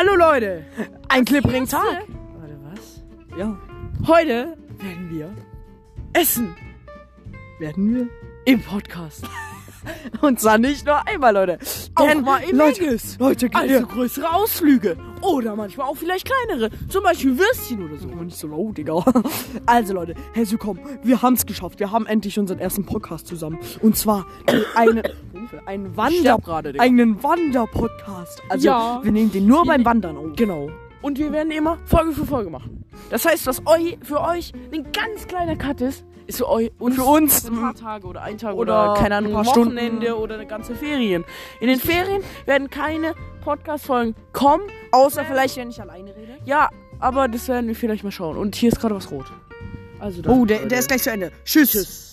Hallo Leute. Ein klipprigen Tag. Warte, was? Ja. Heute werden wir essen. Werden wir im Podcast. Und zwar nicht nur einmal, Leute. Auch mal im Leute, Megas. Leute, Also ja. größere Ausflüge. Oder manchmal auch vielleicht kleinere. Zum Beispiel Würstchen oder so. Aber nicht so laut, Digga. Also Leute, herzlich willkommen. Wir haben es geschafft. Wir haben endlich unseren ersten Podcast zusammen. Und zwar einen, einen Wander, gerade, Digga. einen Wander-Podcast. Also Ja. wir nehmen den nur beim Wandern auf. Genau. Und wir werden immer Folge für Folge machen. Das heißt, was eu, für euch ein ganz kleiner Cut ist, ist für euch und Für uns ein paar Tage oder ein Tag oder oder, keine Ahnung, ein ein paar Stunden. Wochenende oder eine ganze Ferien. In den Ferien werden keine Podcast-Folgen kommen, außer vielleicht, wenn ich alleine rede. Ja, aber das werden wir vielleicht mal schauen. Und hier ist gerade was rot. Also dann, Oh, der, der ist gleich zu Ende. Tschüss. Tschüss.